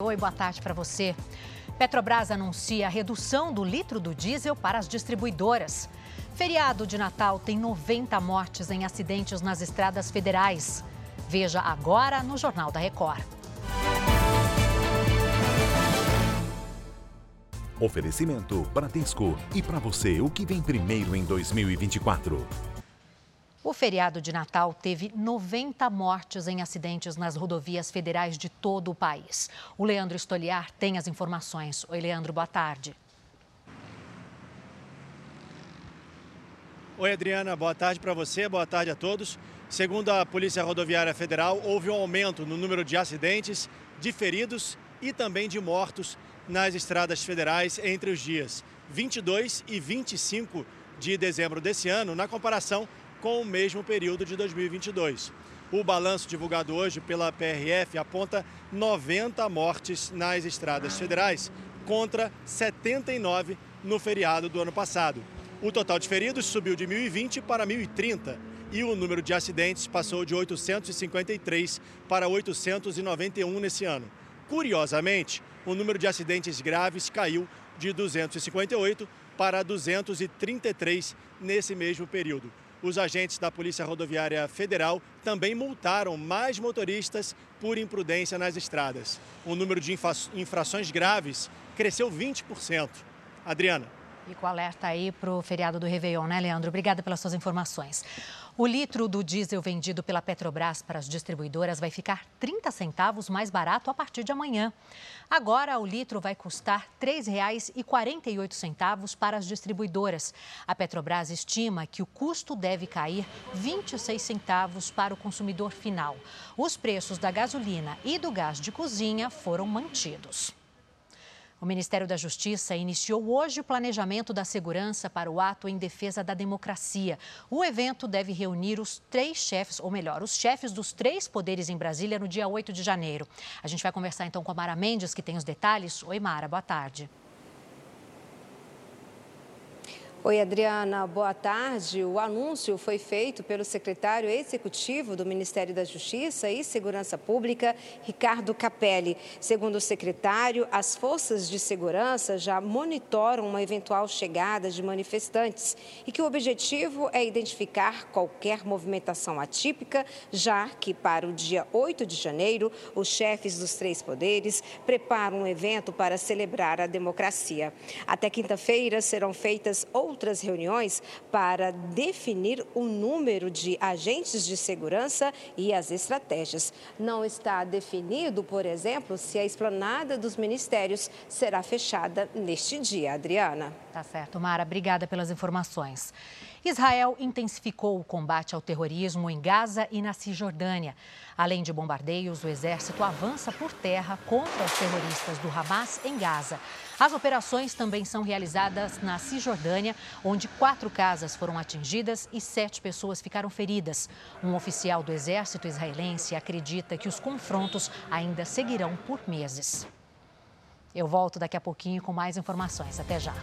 Oi, boa tarde para você. Petrobras anuncia a redução do litro do diesel para as distribuidoras. Feriado de Natal tem 90 mortes em acidentes nas estradas federais. Veja agora no Jornal da Record. Oferecimento Bradesco. E para você, o que vem primeiro em 2024? O feriado de Natal teve 90 mortes em acidentes nas rodovias federais de todo o país. O Leandro Estoliar tem as informações. Oi, Leandro, boa tarde. Oi, Adriana, boa tarde para você, boa tarde a todos. Segundo a Polícia Rodoviária Federal, houve um aumento no número de acidentes, de feridos e também de mortos nas estradas federais entre os dias 22 e 25 de dezembro desse ano, na comparação com o mesmo período de 2022. O balanço divulgado hoje pela PRF aponta 90 mortes nas estradas federais, contra 79 no feriado do ano passado. O total de feridos subiu de 1.020 para 1.030 e o número de acidentes passou de 853 para 891 nesse ano. Curiosamente, o número de acidentes graves caiu de 258 para 233 nesse mesmo período os agentes da Polícia Rodoviária Federal também multaram mais motoristas por imprudência nas estradas. O número de infrações graves cresceu 20%. Adriana. Fico alerta aí para o feriado do Réveillon, né, Leandro? Obrigada pelas suas informações. O litro do diesel vendido pela Petrobras para as distribuidoras vai ficar 30 centavos mais barato a partir de amanhã. Agora, o litro vai custar R$ 3,48 para as distribuidoras. A Petrobras estima que o custo deve cair 26 centavos para o consumidor final. Os preços da gasolina e do gás de cozinha foram mantidos. O Ministério da Justiça iniciou hoje o planejamento da segurança para o ato em defesa da democracia. O evento deve reunir os três chefes, ou melhor, os chefes dos três poderes em Brasília no dia 8 de janeiro. A gente vai conversar então com a Mara Mendes, que tem os detalhes. Oi, Mara, boa tarde. Oi, Adriana, boa tarde. O anúncio foi feito pelo secretário executivo do Ministério da Justiça e Segurança Pública, Ricardo Capelli. Segundo o secretário, as forças de segurança já monitoram uma eventual chegada de manifestantes e que o objetivo é identificar qualquer movimentação atípica, já que para o dia 8 de janeiro, os chefes dos três poderes preparam um evento para celebrar a democracia. Até quinta-feira serão feitas outras outras reuniões para definir o número de agentes de segurança e as estratégias. Não está definido, por exemplo, se a esplanada dos ministérios será fechada neste dia. Adriana. Tá certo, Mara. Obrigada pelas informações. Israel intensificou o combate ao terrorismo em Gaza e na Cisjordânia. Além de bombardeios, o exército avança por terra contra os terroristas do Hamas em Gaza. As operações também são realizadas na Cisjordânia, onde quatro casas foram atingidas e sete pessoas ficaram feridas. Um oficial do exército israelense acredita que os confrontos ainda seguirão por meses. Eu volto daqui a pouquinho com mais informações. Até já.